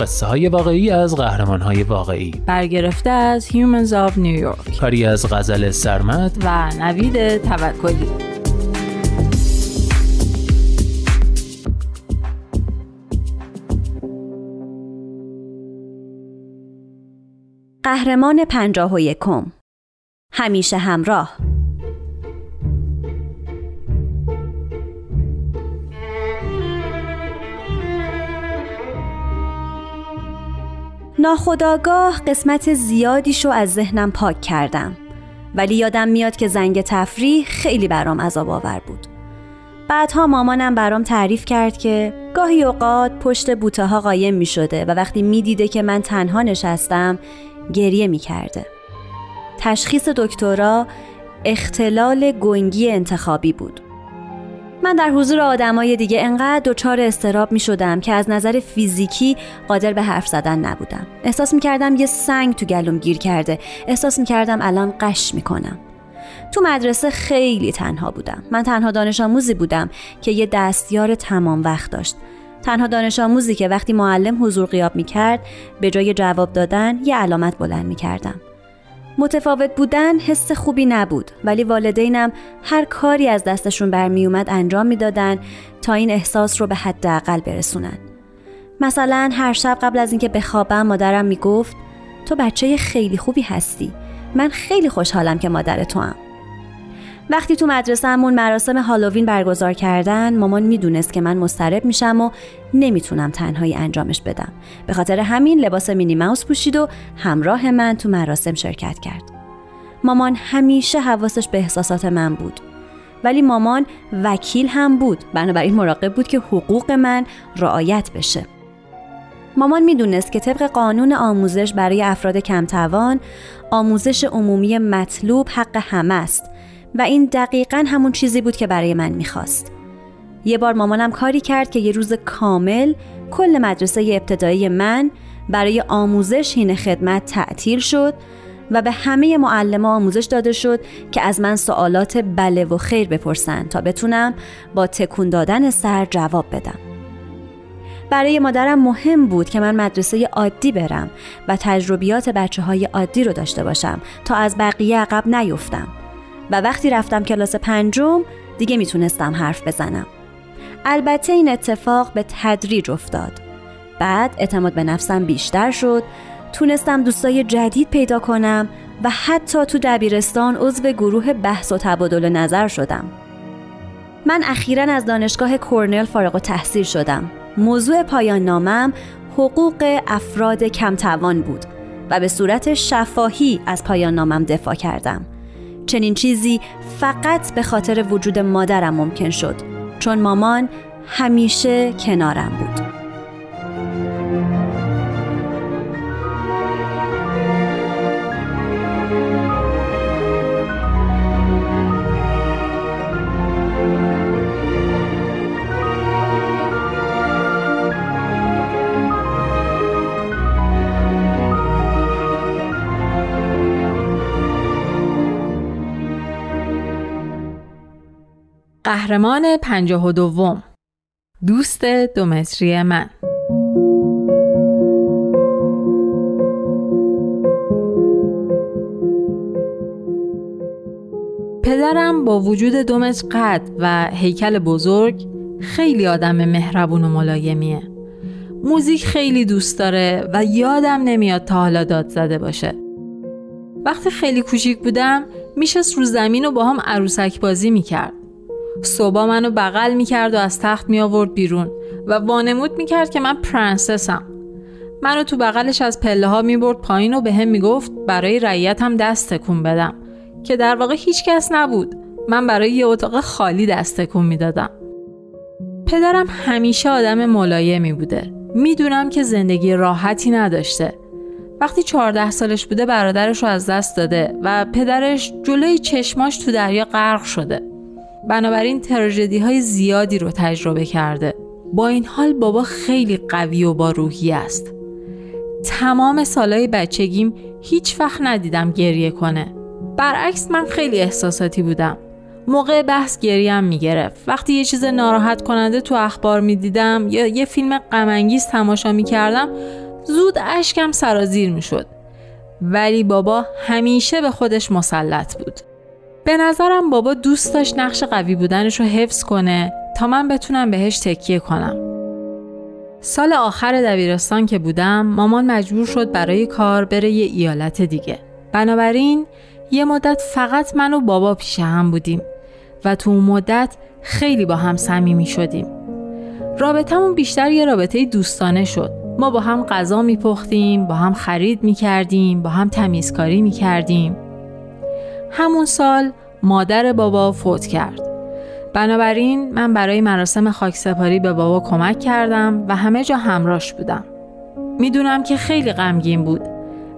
قصه های واقعی از قهرمان های واقعی. برگرفته از Humans of New York. کاری از غزل سرمت و نوید توکلی. قهرمان پنجاه و یکم. همیشه همراه. ناخداگاه قسمت زیادیشو از ذهنم پاک کردم ولی یادم میاد که زنگ تفریح خیلی برام عذاب آور بود بعدها مامانم برام تعریف کرد که گاهی اوقات پشت بوته ها قایم می شده و وقتی می دیده که من تنها نشستم گریه می کرده. تشخیص دکترا اختلال گنگی انتخابی بود. من در حضور آدمای دیگه انقدر دچار استراب می شدم که از نظر فیزیکی قادر به حرف زدن نبودم. احساس می کردم یه سنگ تو گلوم گیر کرده. احساس می کردم الان قش می کنم. تو مدرسه خیلی تنها بودم. من تنها دانش آموزی بودم که یه دستیار تمام وقت داشت. تنها دانش آموزی که وقتی معلم حضور غیاب می کرد به جای جواب دادن یه علامت بلند می کردم. متفاوت بودن حس خوبی نبود ولی والدینم هر کاری از دستشون برمی اومد انجام می‌دادن تا این احساس رو به حداقل برسونن. مثلا هر شب قبل از اینکه بخوابم مادرم می‌گفت تو بچه خیلی خوبی هستی. من خیلی خوشحالم که مادر تو هم. وقتی تو مدرسهمون مراسم هالووین برگزار کردن مامان می‌دونست که من مضطرب میشم و نمی‌تونم تنهایی انجامش بدم. به خاطر همین لباس مینی ماوس پوشید و همراه من تو مراسم شرکت کرد. مامان همیشه حواسش به احساسات من بود. ولی مامان وکیل هم بود. بنابراین مراقب بود که حقوق من رعایت بشه. مامان می‌دونست که طبق قانون آموزش برای افراد کمتوان آموزش عمومی مطلوب حق همه است. و این دقیقا همون چیزی بود که برای من می‌خواست. یه بار مامانم کاری کرد که یه روز کامل کل مدرسه ابتدایی من برای آموزش هین خدمت تعطیل شد و به همه معلم آموزش داده شد که از من سوالات بله و خیر بپرسن تا بتونم با تکون دادن سر جواب بدم. برای مادرم مهم بود که من مدرسه عادی برم و تجربیات بچه های عادی رو داشته باشم تا از بقیه عقب نیفتم. و وقتی رفتم کلاس پنجم دیگه می‌تونستم حرف بزنم. البته این اتفاق به تدریج افتاد. بعد اعتماد به نفسم بیشتر شد، تونستم دوستای جدید پیدا کنم و حتی تو دبیرستان عضو گروه بحث و تبادل نظر شدم. من اخیرا از دانشگاه کورنل فارغ تحصیل شدم. موضوع پایان نامم حقوق افراد کمتوان بود و به صورت شفاهی از پایان نامم دفاع کردم. چنین چیزی فقط به خاطر وجود مادرم ممکن شد چون مامان همیشه کنارم بود. قهرمان پنجاه و دوم. دوست دومتری من. پدرم با وجود دومتر قد و هیکل بزرگ خیلی آدم مهربون و ملایمیه. موزیک خیلی دوست داره و یادم نمیاد تا حالا داد زده باشه. وقتی خیلی کوچیک بودم میشست رو زمین و با هم عروسک بازی می‌کرد. صبح منو بغل می‌کرد و از تخت می آورد بیرون و وانمود می‌کرد که من پرنسسم. منو تو بغلش از پله ها می برد پایین و به هم می گفت برای رعیت هم دست تکون بدم که در واقع هیچ کس نبود. من برای یه اتاق خالی دست تکون می دادم. پدرم همیشه آدم ملایمی بوده. می‌دونم که زندگی راحتی نداشته. وقتی 14 سالش بوده برادرش رو از دست داده و پدرش جلوی چشماش تو دریا غرق شده. بنابراین تراژدی های زیادی رو تجربه کرده. با این حال بابا خیلی قوی و با روحی است. تمام سالهای بچگیم هیچ وقت ندیدم گریه کنه. برعکس من خیلی احساساتی بودم. موقع بحث گریم می‌گرفت. وقتی یه چیز ناراحت کننده تو اخبار می‌دیدم یا یه فیلم غمانگیز تماشا می‌کردم زود اشکم سرازیر می‌شد. ولی بابا همیشه به خودش مسلط بود. به نظرم بابا دوست داشت نقش قوی بودنش رو حفظ کنه تا من بتونم بهش تکیه کنم سال آخر دبیرستان که بودم مامان مجبور شد برای کار بره یه ایالت دیگه بنابراین یه مدت فقط من و بابا پیش هم بودیم و تو اون مدت خیلی با هم صمیمی شدیم. رابطمون بیشتر یه رابطه دوستانه شد. ما با هم غذا میپختیم، با هم خرید می‌کردیم، با هم تمیزکاری می‌کردیم. همون سال مادر بابا فوت کرد. بنابراین من برای مراسم خاکسپاری به بابا کمک کردم و همه جا همراش بودم. می‌دونم که خیلی غمگین بود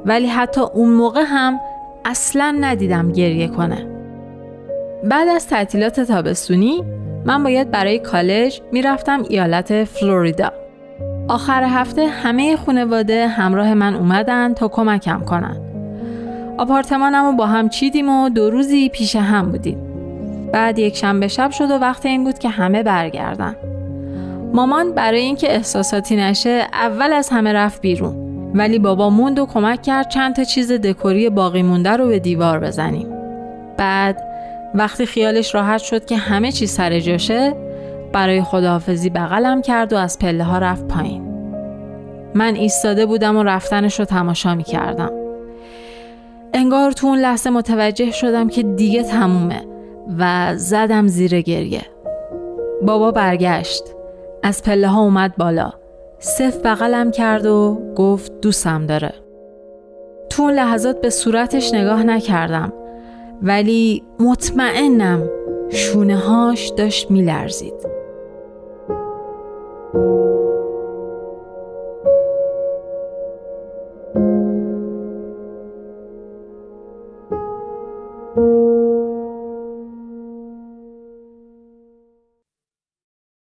ولی حتی اون موقع هم اصلا ندیدم گریه کنه. بعد از تعطیلات تابستونی من باید برای کالج می‌رفتم ایالت فلوریدا. آخر هفته همه خانواده همراه من اومدن تا کمکم کنن. آپارتمانم رو با هم چیدیم و دو روزی پیش هم بودیم. بعد یک شنبه شب شد و وقت این بود که همه برگردن. مامان برای اینکه احساساتی نشه اول از همه رفت بیرون. ولی بابا موند و کمک کرد چند تا چیز دکوری باقی مونده رو به دیوار بزنیم. بعد وقتی خیالش راحت شد که همه چی سر جاشه برای خداحافظی بغلم کرد و از پله ها رفت پایین. من ایستاده بودم و رفتنش رو تماشا می کردم. انگار تو اون لحظه متوجه شدم که دیگه تمومه و زدم زیر گریه. بابا برگشت. از پله ها اومد بالا. صف بغلم کرد و گفت دوستم داره. تو اون لحظات به صورتش نگاه نکردم ولی مطمئنم شونه هاش داشت میلرزید.